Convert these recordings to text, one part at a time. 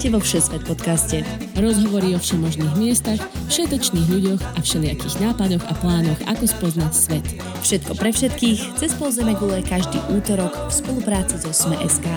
Vítajte vo Všesvet podcaste. Rozhovory o všemožných miestach, všetečných ľuďoch a všelijakých nápadoch a plánoch, ako spoznať svet. Všetko pre všetkých, cez pol gule každý útorok v spolupráci so Sme.sk.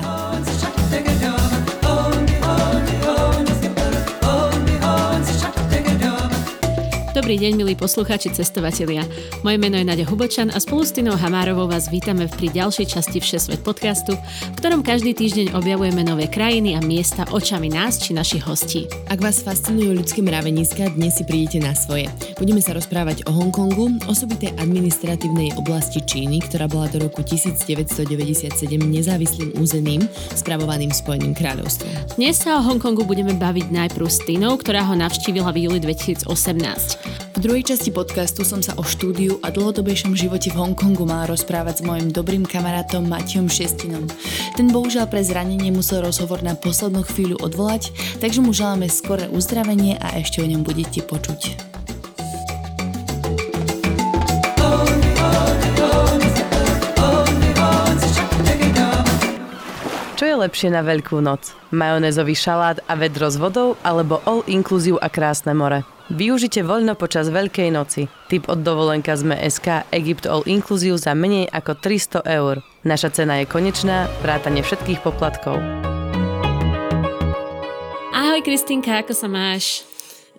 Dobrý deň, milí poslucháči, cestovatelia. Moje meno je Nadia Hubočan a spolu s Tinou Hamárovou vás vítame pri ďalšej časti Všesvet podcastu, v ktorom každý týždeň objavujeme nové krajiny a miesta očami nás či našich hostí. Ak vás fascinujú ľudské mraveniska, dnes si prídete na svoje. Budeme sa rozprávať o Hongkongu, osobitej administratívnej oblasti Číny, ktorá bola do roku 1997 nezávislým územím spravovaným Spojeným kráľovstvom. Dnes sa o Hongkongu budeme baviť najprv s Tinou, ktorá ho navštívila v júli 2018. V druhej časti podcastu som sa o štúdiu a dlhodobejšom živote v Hongkongu mala rozprávať s mojim dobrým kamarátom Matiom Šestinom. Ten bohužiaľ pre zranenie musel rozhovor na poslednú chvíľu odvolať, takže mu želáme skoré uzdravenie a ešte o ňom budete počuť. Čo je lepšie na Veľkú noc? Majonézový šalát a vedro s vodou alebo all inclusive a krásne more? Využite voľno počas Veľkej noci. Typ od dovolenka sme SK Egypt All Inclusive za menej ako 300 eur. Naša cena je konečná, vrátane všetkých poplatkov. Ahoj Kristinka, ako sa máš?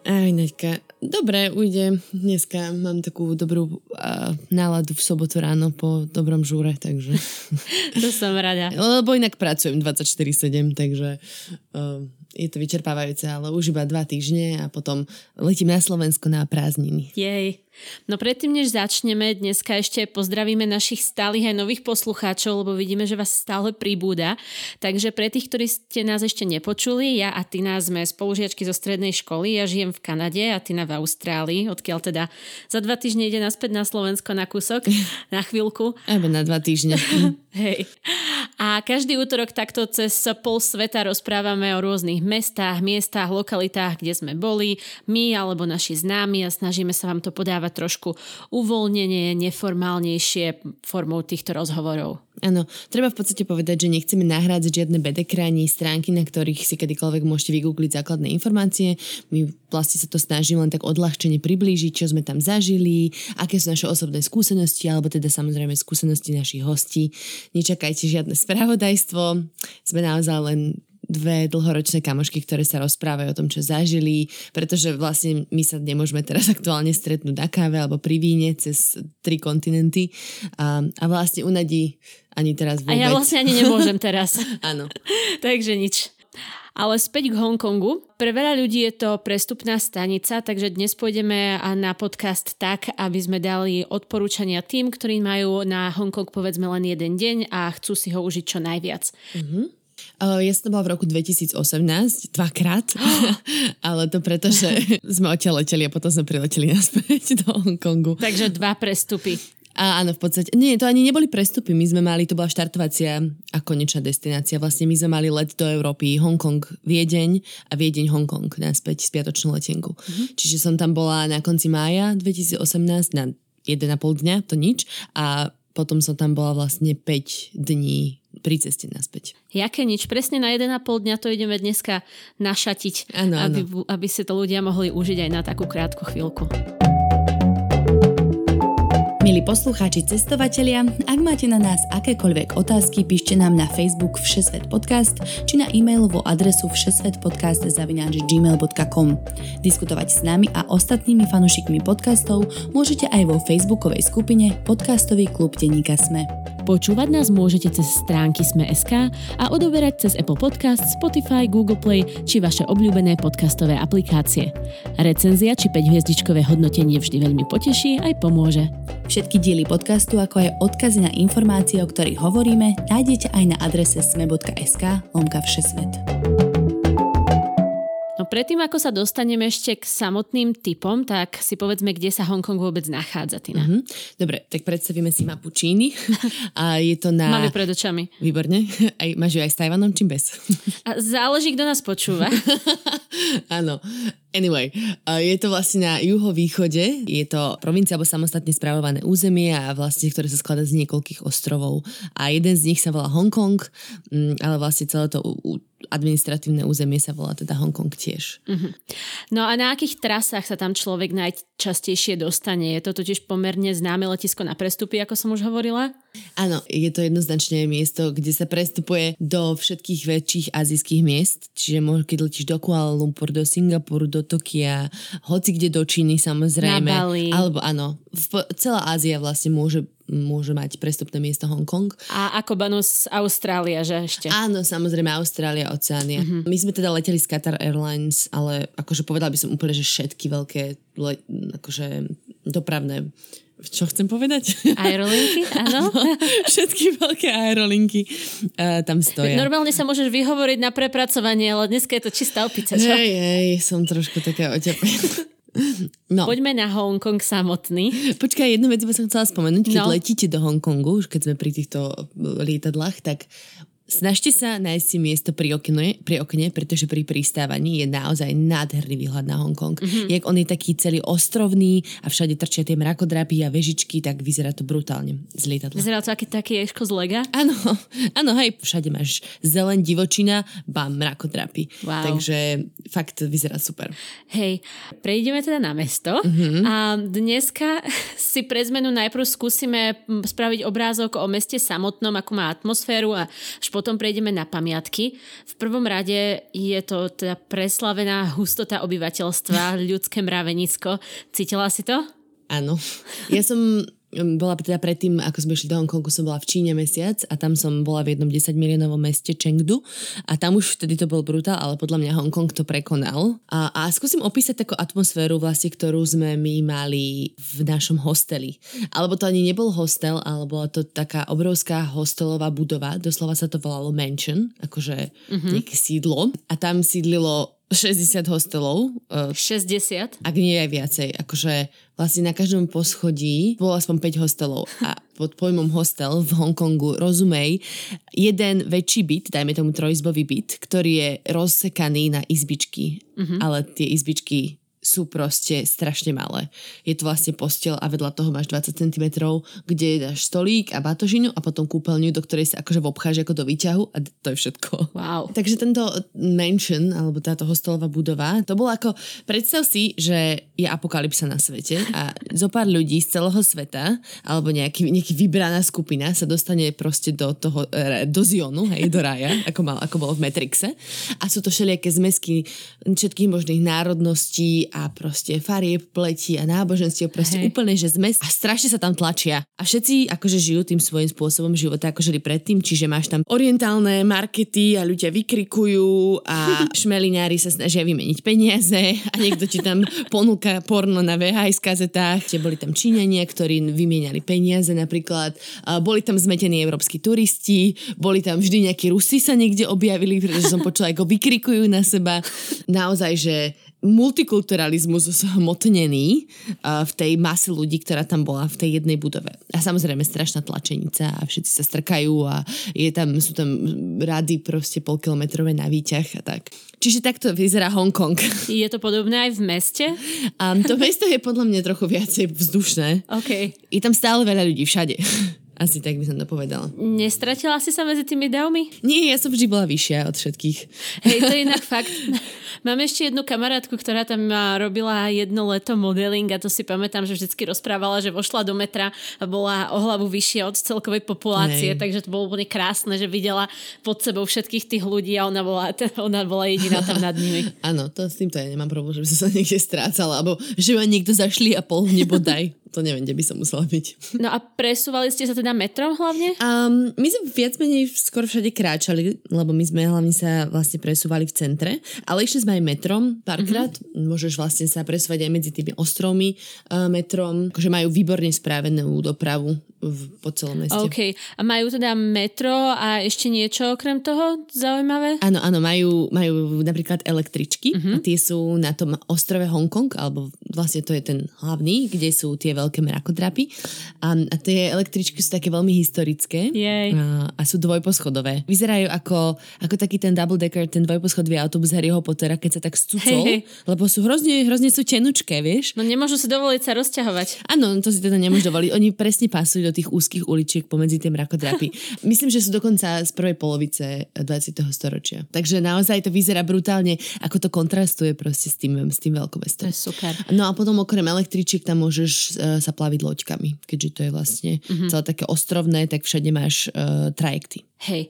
Aj, Naďka, dobre, ujde. Dneska mám takú dobrú uh, náladu v sobotu ráno po dobrom žúre, takže... to som rada. Lebo inak pracujem 24-7, takže uh, je to vyčerpávajúce, ale už iba dva týždne a potom letím na Slovensko na prázdniny. Jej. No predtým, než začneme, dneska ešte pozdravíme našich stálych aj nových poslucháčov, lebo vidíme, že vás stále pribúda. Takže pre tých, ktorí ste nás ešte nepočuli, ja a Tina sme spolužiačky zo strednej školy. Ja žijem v Kanade a Tina v Austrálii, odkiaľ teda za dva týždne ide naspäť na Slovensko na kúsok, na chvíľku. Ebe na dva týždne. Hej. A každý útorok takto cez pol sveta rozprávame o rôznych mestách, miestach, lokalitách, kde sme boli, my alebo naši známi a snažíme sa vám to podávať trošku uvoľnenie, neformálnejšie formou týchto rozhovorov. Áno, treba v podstate povedať, že nechceme nahrádzať žiadne bedekrani, stránky, na ktorých si kedykoľvek môžete vygoogliť základné informácie. My vlastne sa to snažíme len tak odľahčene priblížiť, čo sme tam zažili, aké sú naše osobné skúsenosti, alebo teda samozrejme skúsenosti našich hostí. Nečakajte žiadne spravodajstvo, sme naozaj len dve dlhoročné kamošky, ktoré sa rozprávajú o tom, čo zažili, pretože vlastne my sa nemôžeme teraz aktuálne stretnúť na káve alebo pri víne cez tri kontinenty a, a vlastne unadí ani teraz vôbec. A ja vlastne ani nemôžem teraz. Áno. Takže nič. Ale späť k Hongkongu. Pre veľa ľudí je to prestupná stanica, takže dnes pôjdeme na podcast tak, aby sme dali odporúčania tým, ktorí majú na Hongkong povedzme len jeden deň a chcú si ho užiť čo najviac. Mm-hmm. Uh, ja som bola v roku 2018, dvakrát, ale to preto, že sme odtiaľ leteli a potom sme prileteli naspäť do Hongkongu. Takže dva prestupy. A áno, v podstate, nie, to ani neboli prestupy, my sme mali, to bola štartovacia a konečná destinácia. Vlastne my sme mali let do Európy, Hongkong, Viedeň a Viedeň, Hongkong, naspäť spiatočnú letenku. Mm-hmm. Čiže som tam bola na konci mája 2018 na 1,5 dňa, to nič. A potom som tam bola vlastne 5 dní pri ceste naspäť. Jaké nič, presne na 1,5 dňa to ideme dneska našatiť, ano, aby, aby si to ľudia mohli užiť aj na takú krátku chvíľku. Milí poslucháči, cestovatelia, ak máte na nás akékoľvek otázky, píšte nám na Facebook Všesvet podcast či na e-mailovú adresu všesvetpodcast.gmail.com Diskutovať s nami a ostatnými fanúšikmi podcastov môžete aj vo facebookovej skupine Podcastový klub Deníka Sme. Počúvať nás môžete cez stránky Sme.sk a odoberať cez Apple Podcast, Spotify, Google Play či vaše obľúbené podcastové aplikácie. Recenzia či 5-hviezdičkové hodnotenie vždy veľmi poteší aj pomôže. Všetky diely podcastu, ako aj odkazy na informácie, o ktorých hovoríme, nájdete aj na adrese sme.sk lomka všesvet. No predtým, ako sa dostaneme ešte k samotným typom, tak si povedzme, kde sa Hongkong vôbec nachádza, Tina. Mm-hmm. Dobre, tak predstavíme si mapu Číny. A je to na... Máme pred očami. Výborne. Aj, máš ju aj s Tajvanom, čím bez? A záleží, kto nás počúva. Áno. Anyway, je to vlastne na juhovýchode, je to provincia alebo samostatne správované územie a vlastne, ktoré sa skladá z niekoľkých ostrovov. A jeden z nich sa volá Hongkong, um, ale vlastne celé to administratívne územie sa volá teda Hongkong tiež. Uh-huh. No a na akých trasách sa tam človek najčastejšie dostane? Je to totiž pomerne známe letisko na prestupy, ako som už hovorila? Áno, je to jednoznačne miesto, kde sa prestupuje do všetkých väčších azijských miest, čiže keď letíš do Kuala Lumpur, do Singapuru, do Tokia, hoci kde do Číny samozrejme. Na Bali. Alebo áno, v, celá Ázia vlastne môže môže mať prestupné miesto Hongkong. A ako bonus Austrália, že ešte? Áno, samozrejme Austrália, Oceánia. Uh-huh. My sme teda leteli z Qatar Airlines, ale akože povedala by som úplne, že všetky veľké le, akože dopravné čo chcem povedať? Aerolinky, áno. Všetky veľké aerolinky uh, tam stoja. Normálne sa môžeš vyhovoriť na prepracovanie, ale dneska je to čistá opica, čo? Hej, hej, som trošku taká oťapená. No. Poďme na Hongkong samotný. Počkaj, jednu vec by som chcela spomenúť. Keď no. letíte do Hongkongu, už keď sme pri týchto lietadlách, tak Snažte sa nájsť si miesto pri okne, pri okne, pretože pri pristávaní je naozaj nádherný výhľad na Hongkong. Mm-hmm. Jak on je taký celý ostrovný a všade trčia tie mrakodrapy a vežičky, tak vyzerá to brutálne z lietadla. Vyzerá to aký taký ješko z lega? Áno, áno, hej, všade máš zelen, divočina, bám, mrakodrapy. Wow. Takže fakt vyzerá super. Hej, prejdeme teda na mesto mm-hmm. a dneska si pre zmenu najprv skúsime spraviť obrázok o meste samotnom, ako má atmosféru a potom prejdeme na pamiatky. V prvom rade je to teda preslavená hustota obyvateľstva, ľudské mravenisko. Cítila si to? Áno. Ja som bola teda predtým, ako sme išli do Hongkongu, som bola v Číne mesiac a tam som bola v jednom 10 miliónovom meste Chengdu a tam už vtedy to bol brutál, ale podľa mňa Hongkong to prekonal. A, a skúsim opísať takú atmosféru vlastne, ktorú sme my mali v našom hosteli. Alebo to ani nebol hostel, ale bola to taká obrovská hostelová budova, doslova sa to volalo mansion, akože mm-hmm. nejaké sídlo. A tam sídlilo 60 hostelov. 60? Ak nie aj viacej. Akože vlastne na každom poschodí bolo aspoň 5 hostelov. A pod pojmom hostel v Hongkongu rozumej jeden väčší byt, dajme tomu trojizbový byt, ktorý je rozsekaný na izbičky. Uh-huh. Ale tie izbičky sú proste strašne malé. Je to vlastne postel a vedľa toho máš 20 cm, kde dáš stolík a batožinu a potom kúpeľňu, do ktorej sa akože obcháš ako do výťahu a to je všetko. Wow. Takže tento mansion, alebo táto hostelová budova, to bolo ako, predstav si, že je apokalypsa na svete a zo pár ľudí z celého sveta, alebo nejaký, nejaký vybraná skupina sa dostane proste do toho, e, do Zionu, hej, do raja, ako, mal, ako bolo v Matrixe. A sú to všelijaké zmesky všetkých možných národností a proste farieb, pleti a náboženstiev, proste hey. úplne, že zmes a strašne sa tam tlačia. A všetci akože žijú tým svojím spôsobom života, ako žili predtým, čiže máš tam orientálne markety a ľudia vykrikujú a šmelinári sa snažia vymeniť peniaze a niekto ti tam ponúka porno na VHS kazetách. Čiže boli tam Číňania, ktorí vymieniali peniaze napríklad. A boli tam zmetení európsky turisti, boli tam vždy nejakí Rusi sa niekde objavili, pretože som počula, ako vykrikujú na seba. Naozaj, že multikulturalizmus zhmotnený v tej mase ľudí, ktorá tam bola v tej jednej budove. A samozrejme strašná tlačenica a všetci sa strkajú a je tam, sú tam rady proste polkilometrové na výťah a tak. Čiže takto vyzerá Hongkong. Je to podobné aj v meste? Um, to mesto je podľa mňa trochu viacej vzdušné. Okay. Je tam stále veľa ľudí všade. Asi tak by som to povedala. Nestratila si sa medzi tými davmi? Nie, ja som vždy bola vyššia od všetkých. Hej, to je inak fakt. Mám ešte jednu kamarátku, ktorá tam robila jedno leto modeling a to si pamätám, že vždy rozprávala, že vošla do metra a bola o hlavu vyššia od celkovej populácie, Hej. takže to bolo úplne krásne, že videla pod sebou všetkých tých ľudí a ona bola, ona bola jediná tam nad nimi. Áno, to s týmto ja nemám problém, že by som sa niekde strácala, alebo že ma niekto zašli a pol nebodaj to neviem, kde by som musela byť. No a presúvali ste sa teda metrom hlavne? Um, my sme viac menej skoro všade kráčali, lebo my sme hlavne sa vlastne presúvali v centre, ale išli sme aj metrom párkrát. Mm-hmm. Môžeš vlastne sa presúvať aj medzi tými ostrovmi uh, metrom, akože majú výborne správenú dopravu v, po celom meste. OK. A majú teda metro a ešte niečo okrem toho zaujímavé? Áno, áno, majú, majú napríklad električky Mhm. uh-huh. a tie sú na tom ostrove Hongkong, alebo vlastne to je ten hlavný, kde sú tie veľké mrakodrapy. A, a tie električky sú také veľmi historické Jej. a, a sú dvojposchodové. Vyzerajú ako, ako taký ten double decker, ten dvojposchodový autobus Harryho Pottera, keď sa tak hej. lebo sú hrozne, hrozne sú tenučké, vieš. No nemôžu si dovoliť sa rozťahovať. Áno, to si teda nemôžu dovoliť. Oni presne pasujú do tých úzkých uličiek pomedzi tie mrakodrapy. Myslím, že sú dokonca z prvej polovice 20. storočia. Takže naozaj to vyzerá brutálne, ako to kontrastuje proste s tým, s tým To veľkomestom. je super. No a potom okrem električiek tam môžeš uh, sa plaviť loďkami, keďže to je vlastne Mhm. mm-hmm. celé také ostrovné, tak všade máš uh, trajekty. Hej.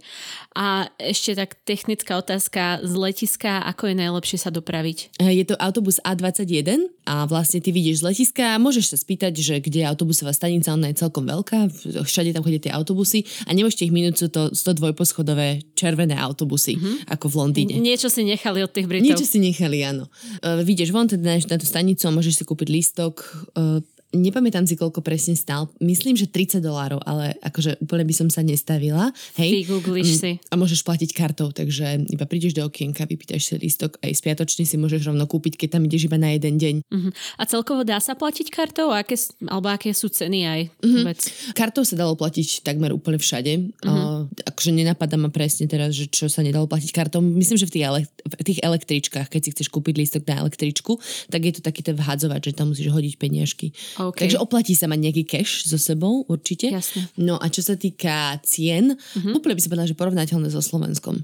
A ešte tak technická otázka z letiska, ako je najlepšie sa dopraviť? Uh, Je to autobus A21 a vlastne ty vidíš z letiska a môžeš sa spýtať, že kde je autobusová stanica, ona je celkom veľká, všade tam chodia tie autobusy a nemôžete ich minúť, sú to 102 poschodové červené autobusy, mm-hmm. ako v Londýne. Niečo si nechali od tých Britov. Niečo si nechali, áno. Uh, vidieš von, teda na tú stanicu a môžeš si kúpiť lístok. Uh, nepamätám si, koľko presne stál. Myslím, že 30 dolárov, ale akože úplne by som sa nestavila. Hej. Vygoogliš Mm, si. A môžeš platiť kartou, takže iba prídeš do okienka, vypýtaš si lístok, aj spiatočný si môžeš rovno kúpiť, keď tam ideš iba na jeden deň. Uh-huh. A celkovo dá sa platiť kartou? Aké, alebo aké sú ceny aj? Mhm. Vôbec? Kartou sa dalo platiť takmer úplne všade. Uh-huh. Uh, akože nenapadá ma presne teraz, že čo sa nedalo platiť kartou. Myslím, že v tých, ele- v tých električkách, keď si chceš kúpiť lístok na električku, tak je to taký ten vhadzovač, že tam musíš hodiť peniažky. OK. Takže oplatí sa mať nejaký cash so sebou, určite. Jasne. No a čo sa týka cien, uh-huh. úplne by som povedala, že porovnateľné so Slovenskom.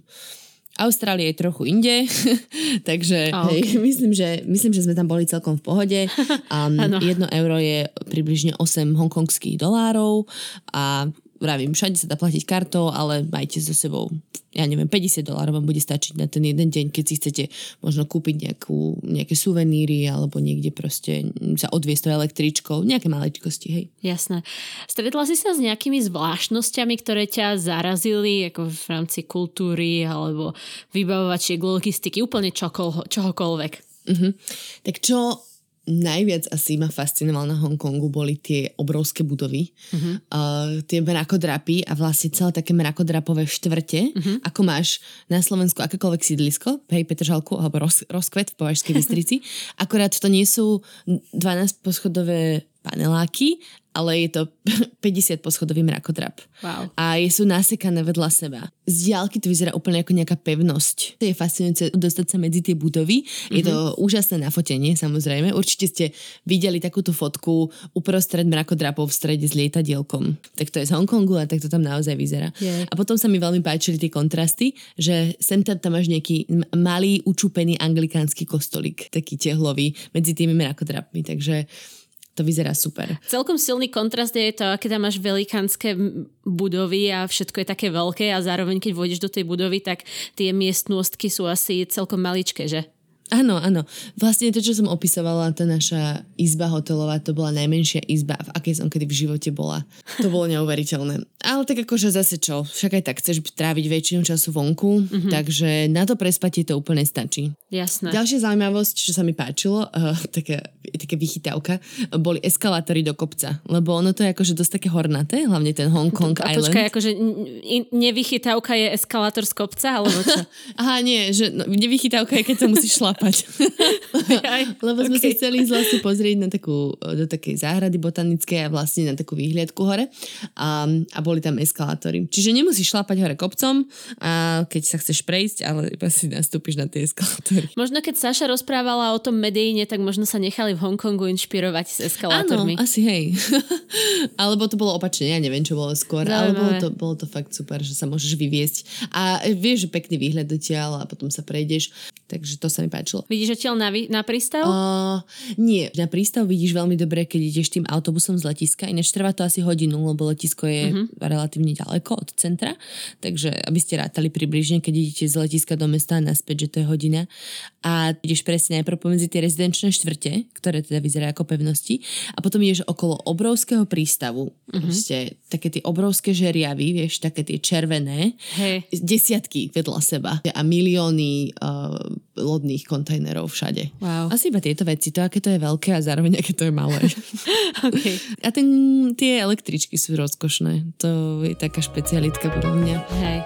Austrália je trochu inde, takže A, hej, myslím, že, myslím, že sme tam boli celkom v pohode. Um, jedno euro je približne 8 hongkongských dolárov a vravím, všade sa dá platiť kartou, ale majte so sebou, ja neviem, 50 dolárov vám bude stačiť na ten jeden deň, keď si chcete možno kúpiť nejakú, nejaké suveníry alebo niekde proste sa odviesť električkou, nejaké maličkosti, hej. Jasné. Stretla si sa s nejakými zvláštnosťami, ktoré ťa zarazili ako v rámci kultúry alebo vybavovačiek, logistiky, úplne čokol, čohokoľvek? Uh-huh. Tak čo najviac asi ma fascinovalo na Hongkongu boli tie obrovské budovy, uh-huh. uh, tie mrakodrapy a vlastne celé také mrakodrapové štvrte, uh-huh. ako máš na Slovensku akékoľvek sídlisko, hej, Petržalku alebo roz, rozkvet v Považskej Bystrici, akorát to nie sú 12 poschodové paneláky, ale je to 50 poschodový mrakodrap. Wow. A je sú nasekané vedľa seba. Z diálky to vyzerá úplne ako nejaká pevnosť. To je fascinujúce dostať sa medzi tie budovy. Mm-hmm. Je to úžasné na fotenie, samozrejme. Určite ste videli takúto fotku uprostred mrakodrapov v strede s lietadielkom. Tak to je z Hongkongu a tak to tam naozaj vyzerá. Je. A potom sa mi veľmi páčili tie kontrasty, že sem tam tam máš nejaký malý, učupený anglikánsky kostolík, taký tehlový medzi tými mrakodrapmi. Takže to vyzerá super. Celkom silný kontrast je to, keď tam máš velikánske budovy a všetko je také veľké a zároveň keď vôjdeš do tej budovy, tak tie miestnostky sú asi celkom maličké, že? Áno, áno. Vlastne to, čo som opisovala, tá naša izba hotelová, to bola najmenšia izba, v akej som kedy v živote bola. To bolo neuveriteľné. Ale tak akože zase čo, však aj tak chceš tráviť väčšinu času vonku, mm-hmm. takže na to prespatie to úplne stačí. Jasné. Ďalšia zaujímavosť, čo sa mi páčilo, uh, taká, taká vychytávka, boli eskalátory do kopca, lebo ono to je akože dosť také hornaté, hlavne ten Hong Kong a Island. počkaj, akože nevychytávka je eskalátor z kopca, alebo čo? Aha, nie, že no, nevychytávka je, keď sa musíš šlapať. Aj, Lebo sme okay. si chceli ísť vlastne pozrieť na takú, do takej záhrady botanickej a vlastne na takú výhliadku hore a, a boli tam eskalátory. Čiže nemusíš šlapať hore kopcom, a keď sa chceš prejsť, ale iba si nastúpiš na tie eskalátory. Možno keď Saša rozprávala o tom Medejne, tak možno sa nechali v Hongkongu inšpirovať s Áno, eskalátormi. asi hej. Alebo to bolo opačne, ja neviem, čo bolo skôr, ale bolo Zaujímavé. to, bolo to fakt super, že sa môžeš vyviesť. A vieš, že pekný výhľad dotiaľ a potom sa prejdeš, takže to sa mi páčilo. Vidíš odtiaľ na, na prístav? Uh, nie, na prístav vidíš veľmi dobre, keď ideš tým autobusom z letiska, ináč trvá to asi hodinu, lebo letisko je mm-hmm. relatívne ďaleko od centra, takže aby ste rátali približne, keď idete z letiska do mesta a naspäť, že to je hodina. A ideš presne najprv pomedzi tie rezidenčné štvrte, ktoré teda vyzerajú ako pevnosti, a potom ideš okolo obrovského prístavu, mm-hmm. proste také tie obrovské žeriavy, vieš, také tie červené, Hej. desiatky vedľa seba a milióny uh, lodných kontajnerov všade. Wow. Asi iba tieto veci, to aké to je veľké a zároveň aké to je malé. Okay. a ten, tie električky sú rozkošné. To je taká špecialitka podľa mňa. Hej.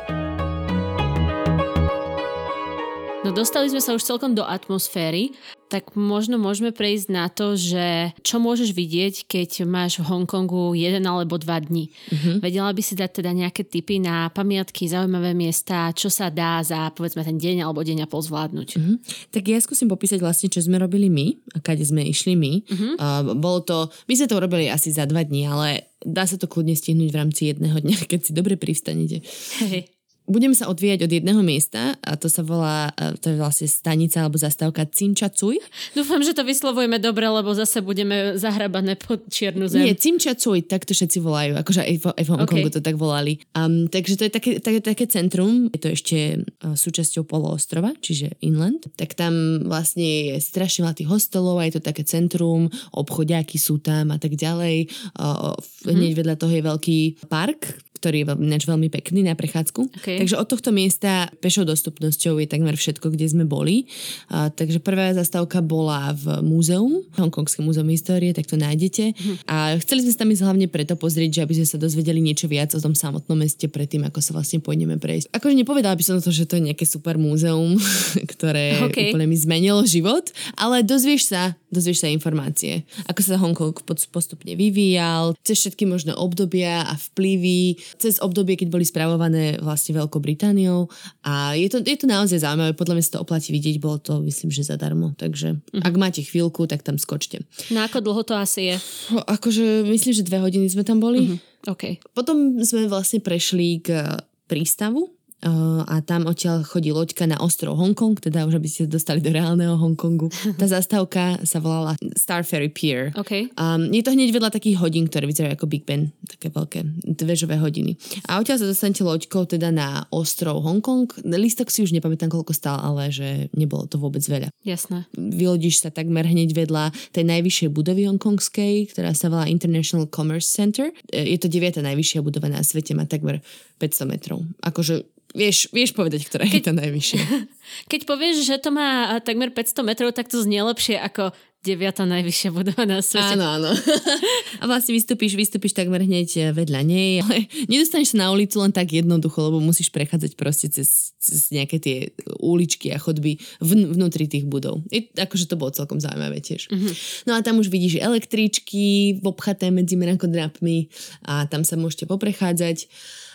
No dostali sme sa už celkom do atmosféry, tak možno môžeme prejsť na to, že čo môžeš vidieť, keď máš v Hongkongu jeden alebo dva dní. Uh-huh. Vedela by si dať teda nejaké tipy na pamiatky, zaujímavé miesta, čo sa dá za povedzme ten deň alebo deň a pol zvládnuť. Uh-huh. Tak ja skúsim popísať vlastne, čo sme robili my a kade sme išli my. Uh-huh. Uh, bolo to, my sme to urobili asi za dva dní, ale dá sa to kľudne stihnúť v rámci jedného dňa, keď si dobre privstanete. Hej. Budeme sa odvíjať od jedného miesta a to sa volá, to je vlastne stanica alebo zastávka Cimčacuj. Dúfam, že to vyslovujeme dobre, lebo zase budeme zahrabané pod čiernu zem. Nie, Cimčacuj, tak to všetci volajú, akože aj v, aj v Hongkongu okay. to tak volali. Um, takže to je také, také, také centrum, je to ešte uh, súčasťou poloostrova, čiže inland. Tak tam vlastne je strašne veľa tých hostelov, aj to také centrum, obchodiaky sú tam a tak ďalej. Uh, hneď hmm. vedľa toho je veľký park, ktorý je ináč veľmi pekný na prechádzku. Okay. Takže od tohto miesta pešou dostupnosťou je takmer všetko, kde sme boli. A, takže prvá zastávka bola v múzeum, Hongkongské múzeum histórie, tak to nájdete. Hm. A chceli sme sa tam ísť hlavne preto pozrieť, že aby sme sa dozvedeli niečo viac o tom samotnom meste predtým, ako sa vlastne pôjdeme prejsť. Akože nepovedala by som to, že to je nejaké super múzeum, ktoré okay. úplne mi zmenilo život, ale dozvieš sa, dozvieš sa informácie, ako sa Hongkong postupne vyvíjal, cez všetky možné obdobia a vplyvy, cez obdobie, keď boli spravované vlastne Veľkou Britániou a je to, je to naozaj zaujímavé, podľa mňa sa to oplatí vidieť, bolo to myslím, že zadarmo, takže uh-huh. ak máte chvíľku, tak tam skočte. Na ako dlho to asi je? Akože myslím, že dve hodiny sme tam boli. Uh-huh. Okay. Potom sme vlastne prešli k prístavu, a tam odtiaľ chodí loďka na ostrov Hongkong, teda už aby ste dostali do reálneho Hongkongu. Tá zastávka sa volala Star Ferry Pier. Okay. Um, je to hneď vedľa takých hodín, ktoré vyzerajú ako Big Ben, také veľké dvežové hodiny. A odtiaľ sa dostanete loďkou teda na ostrov Hongkong. Listok si už nepamätám, koľko stál, ale že nebolo to vôbec veľa. Jasné. Vylodíš sa takmer hneď vedľa tej najvyššej budovy hongkongskej, ktorá sa volá International Commerce Center. Je to deviata najvyššia budova na svete, má takmer 500 metrov. Akože Vieš, vieš povedať, ktorá Keď... je tá najvyššia. Keď povieš, že to má takmer 500 metrov, tak to znie lepšie ako deviata najvyššia budova na svete. Áno, áno. A vlastne vystúpiš, vystúpiš takmer hneď eh, vedľa nej, ale nedostaneš sa na ulicu len tak jednoducho, lebo musíš prechádzať proste cez, cez nejaké tie uličky a chodby vn, vnútri tých budov. I, akože to bolo celkom zaujímavé tiež. Mm-hmm. No a tam už vidíš električky obchaté medzi mrakodrapmi a tam sa môžete poprechádzať.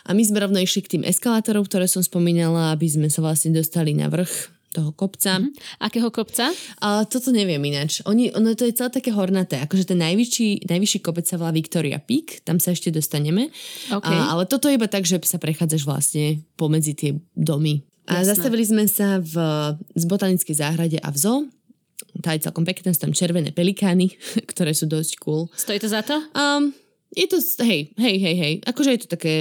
A my sme rovno išli k tým eskalátorom, ktoré som spomínala, aby sme sa vlastne dostali na vrch toho kopca. Mm-hmm. Akého kopca? A toto neviem ináč. Oni, ono to je celé také hornaté. Akože ten najvyšší, najvyšší kopec sa volá Victoria Peak, tam sa ešte dostaneme. Okay. A, ale toto je iba tak, že sa prechádzaš vlastne pomedzi tie domy. A Jasné. zastavili sme sa v, z botanickej záhrade a v zoo. Tá je celkom pekné, sú tam červené pelikány, ktoré sú dosť cool. Stojí to za to? Um, je to, hej, hej, hej, hej, akože je to také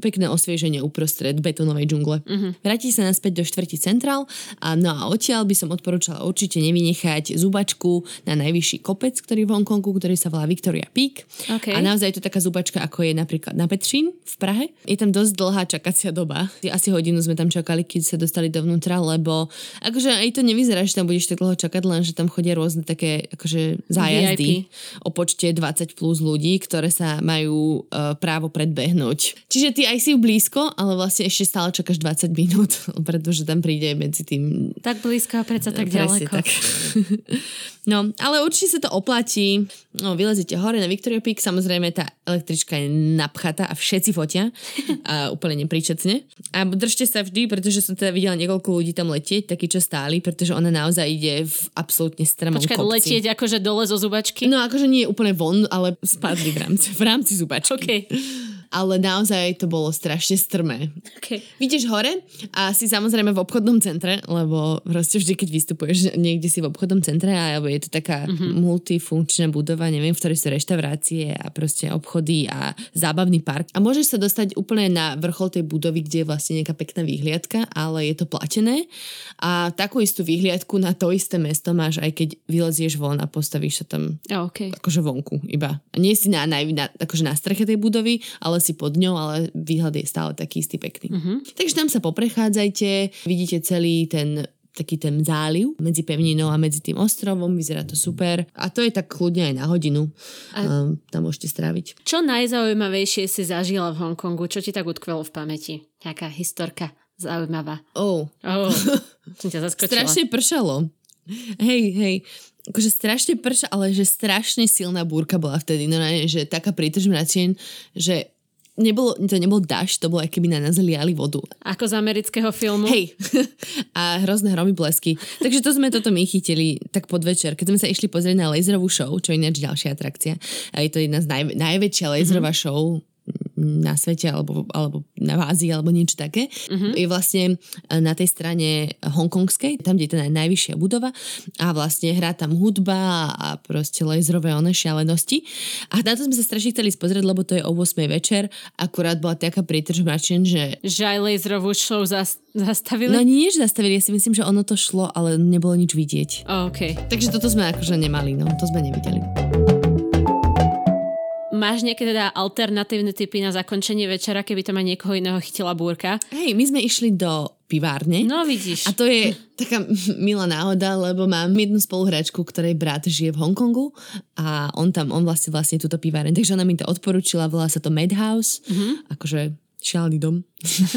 pekné osvieženie uprostred betónovej džungle. Uh-huh. Vráti sa naspäť do štvrti centrál a no a odtiaľ by som odporúčala určite nevynechať zubačku na najvyšší kopec, ktorý v Hongkongu, ktorý sa volá Victoria Peak. Okay. A naozaj je to taká zubačka, ako je napríklad na Petřín v Prahe. Je tam dosť dlhá čakacia doba. Asi hodinu sme tam čakali, keď sa dostali dovnútra, lebo akože aj to nevyzerá, že tam budeš tak dlho čakať, len že tam chodia rôzne také akože zájazdy VIP. o počte 20 plus ľudí, ktoré sa sa majú uh, právo predbehnúť. Čiže ty aj si blízko, ale vlastne ešte stále čakáš 20 minút, pretože tam príde medzi tým... Tak blízko a predsa tak ďaleko. Tak. no, ale určite sa to oplatí. No, vylezíte hore na Victoria Peak, samozrejme tá električka je napchatá a všetci fotia a úplne nepríčetne. A držte sa vždy, pretože som teda videla niekoľko ľudí tam letieť, takí, čo stáli, pretože ona naozaj ide v absolútne strmom Počkať, kopci. letieť akože dole zo zubačky? No akože nie úplne von, ale spadli v rámci v rámci zubačky. Okay. Ale naozaj to bolo strašne strmé. Okay. Vidíš hore a si samozrejme v obchodnom centre, lebo proste vždy, keď vystupuješ niekde si v obchodnom centre, alebo je to taká mm-hmm. multifunkčná budova, neviem, v ktorej sú reštaurácie a proste obchody a zábavný park. A môžeš sa dostať úplne na vrchol tej budovy, kde je vlastne nejaká pekná výhliadka, ale je to platené. A takú istú výhliadku na to isté mesto máš, aj keď vylezieš von a postavíš sa tam okay. akože vonku iba. Nie si na, na, na, akože na streche tej budovy, ale si pod ňou, ale výhľad je stále taký istý pekný. Uh-huh. Takže tam sa poprechádzajte, vidíte celý ten taký ten záliv medzi pevninou a medzi tým ostrovom, vyzerá to super. A to je tak kľudne aj na hodinu, a... um, tam môžete stráviť. Čo najzaujímavejšie si zažila v Hongkongu? Čo ti tak utkvelo v pamäti? Nejaká historka zaujímavá? Oh. Oh, som ťa zaskočila. Strašne pršalo. Hej, hej akože strašne prša, ale že strašne silná búrka bola vtedy, no že taká prítrž mračien, že nebolo, to nebol daž, to bolo, keby na nás liali vodu. Ako z amerického filmu. Hej. A hrozné hromy blesky. Takže to sme toto my chytili tak podvečer, keď sme sa išli pozrieť na laserovú show, čo je ináč ďalšia atrakcia. A je to jedna z naj, najväčšia laserová mm-hmm. show na svete alebo, alebo na Ázii alebo niečo také. Uh-huh. Je vlastne e, na tej strane hongkongskej, tam, kde je tá najvyššia budova a vlastne hrá tam hudba a proste laserové one šialenosti. A na to sme sa strašne chceli spozrieť, lebo to je o 8 večer. Akurát bola taká prítrž mačen, že... Že aj laserovú show zas, zastavili? No nie, že zastavili, ja si myslím, že ono to šlo, ale nebolo nič vidieť. Oh, okay. Takže toto sme akože nemali, no to sme nevideli. Máš nejaké teda alternatívne typy na zakončenie večera, keby to ma niekoho iného chytila búrka? Hej, my sme išli do pivárne. No vidíš. A to je taká milá náhoda, lebo mám jednu spoluhráčku, ktorej brat žije v Hongkongu a on tam, on vlastne vlastne túto pivárne, takže ona mi to odporúčila, volá sa to Madhouse, mm-hmm. akože šialený dom.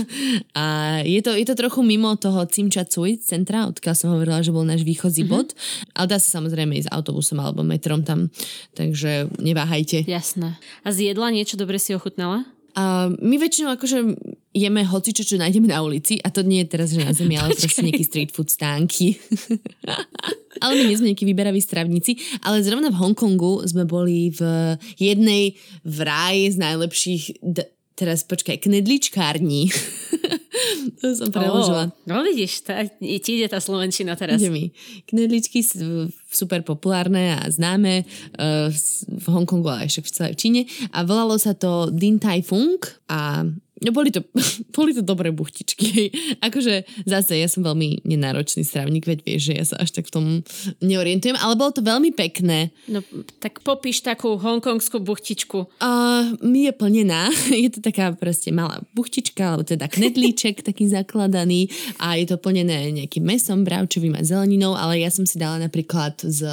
a je to, je to trochu mimo toho Cimča Cui centra, odkiaľ som hovorila, že bol náš východzí mm-hmm. bod, ale dá sa samozrejme ísť autobusom alebo metrom tam, takže neváhajte. Jasné. A zjedla niečo dobre si ochutnala? A my väčšinou akože jeme hoci čo, čo nájdeme na ulici a to nie je teraz, že na zemi, ale proste nejaký street food stánky. ale my nie sme nejakí vyberaví stravníci, ale zrovna v Hongkongu sme boli v jednej v ráji z najlepších d- teraz počkaj, knedličkárni. to som preložila. Oh, no vidíš, tá, ti ide tá slovenčina teraz. Ide mi. Knedličky sú super populárne a známe uh, v Hongkongu, ale ešte v celej Číne. A volalo sa to Din Tai Fung a No boli to, boli to dobré buchtičky. akože zase ja som veľmi nenáročný strávnik, veď vieš, že ja sa až tak v tom neorientujem, ale bolo to veľmi pekné. No tak popíš takú hongkongskú buchtičku. Uh, mi je plnená. Je to taká proste malá buchtička, alebo teda knedlíček taký zakladaný a je to plnené nejakým mesom, bravčovým a zeleninou, ale ja som si dala napríklad s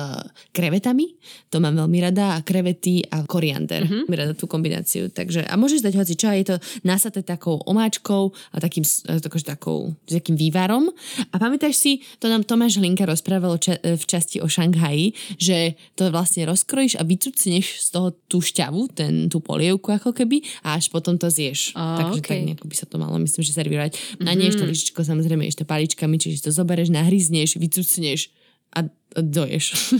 krevetami, to mám veľmi rada, a krevety a koriander. Uh-huh. Rada tú kombináciu. Takže, a môžeš dať hoci čo, je to násad nasaté takou omáčkou a takým, e, takože takou, takým vývarom. A pamätáš si, to nám Tomáš Hlinka rozprával ča- e, v časti o Šanghaji, že to vlastne rozkrojíš a vycucneš z toho tú šťavu, ten, tú polievku ako keby a až potom to zješ. Oh, Takže okay. tak nejako by sa to malo, myslím, že servírovať. Mm-hmm. A nie to lišičko, samozrejme ešte paličkami, čiže to zoberieš, nahryzneš, vycucneš a, a doješ.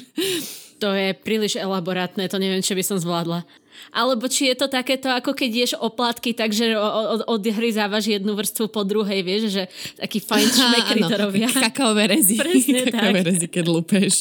to je príliš elaborátne, to neviem, či by som zvládla. Alebo či je to takéto, ako keď ješ oplatky, takže odhryzávaš jednu vrstvu po druhej, vieš, že taký fajn šmekry to robia. Kakaové rezy. Presne Kakaové tak. rezy, keď lúpeš.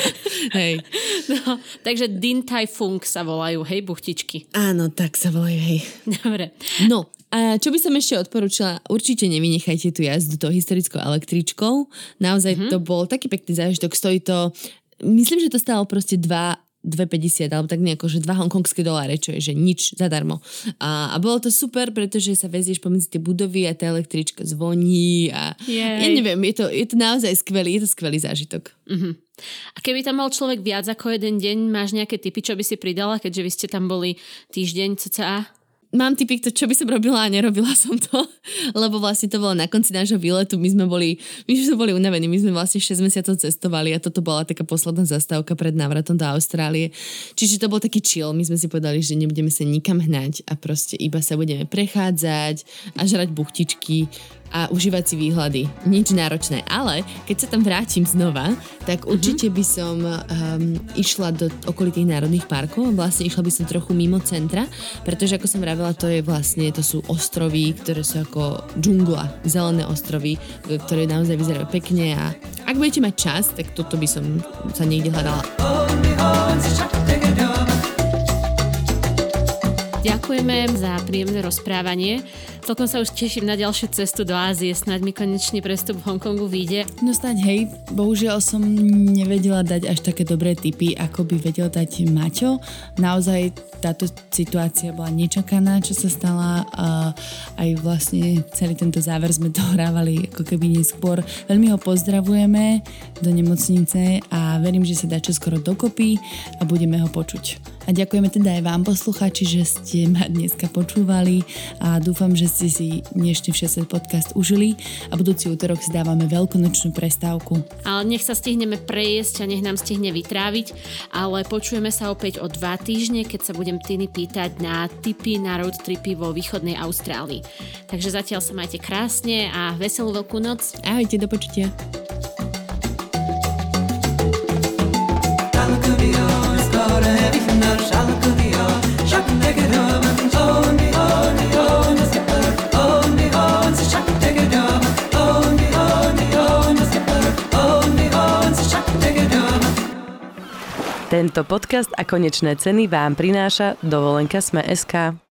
hej. No, takže Din Tai Fung sa volajú, hej, buchtičky. Áno, tak sa volajú, hej. Dobre. No, a čo by som ešte odporúčala, určite nevynechajte tú jazdu to historickou električkou. Naozaj mm-hmm. to bol taký pekný zážitok, stojí to myslím, že to stalo proste dva 2,50 alebo tak nejako, že 2 hongkongské doláre, čo je, že nič zadarmo. A, a bolo to super, pretože sa vezieš pomedzi tie budovy a tá električka zvoní a Jej. ja neviem, je to, je to naozaj skvelý, je to skvelý zážitok. Uh-huh. A keby tam mal človek viac ako jeden deň, máš nejaké typy, čo by si pridala, keďže vy ste tam boli týždeň cca? Mám typy, čo by som robila a nerobila som to, lebo vlastne to bolo na konci nášho výletu, my sme boli, my sme boli unavení, my sme vlastne 6 mesiacov cestovali a toto bola taká posledná zastávka pred návratom do Austrálie. Čiže to bol taký chill, my sme si povedali, že nebudeme sa nikam hnať a proste iba sa budeme prechádzať a žrať buchtičky a užívať si výhľady. Nič náročné. Ale keď sa tam vrátim znova, tak mhm. určite by som um, išla do okolitých národných parkov. Vlastne išla by som trochu mimo centra, pretože ako som vravela, to je vlastne, to sú ostrovy, ktoré sú ako džungla, zelené ostrovy, ktoré naozaj vyzerajú pekne a ak budete mať čas, tak toto by som sa niekde hľadala. Ďakujeme za príjemné rozprávanie. Celkom sa už teším na ďalšiu cestu do Ázie. Snaď mi konečný prestup v Hongkongu vyjde. No snáď hej, bohužiaľ som nevedela dať až také dobré tipy, ako by vedel dať Maťo. Naozaj táto situácia bola nečakaná, čo sa stala a aj vlastne celý tento záver sme dohrávali ako keby neskôr. Veľmi ho pozdravujeme do nemocnice a verím, že sa dá čo skoro dokopy a budeme ho počuť. A ďakujeme teda aj vám posluchači, že ste ma dneska počúvali a dúfam, že ste si dnešný všeset podcast užili a budúci útorok si dávame veľkonočnú prestávku. Ale nech sa stihneme prejesť a nech nám stihne vytráviť, ale počujeme sa opäť o dva týždne, keď sa budem Tiny pýtať na tipy na road tripy vo východnej Austrálii. Takže zatiaľ sa majte krásne a veselú veľkú noc. Ahojte, do počutia. Tento podcast a konečné ceny vám prináša dovolenka Sme.sk.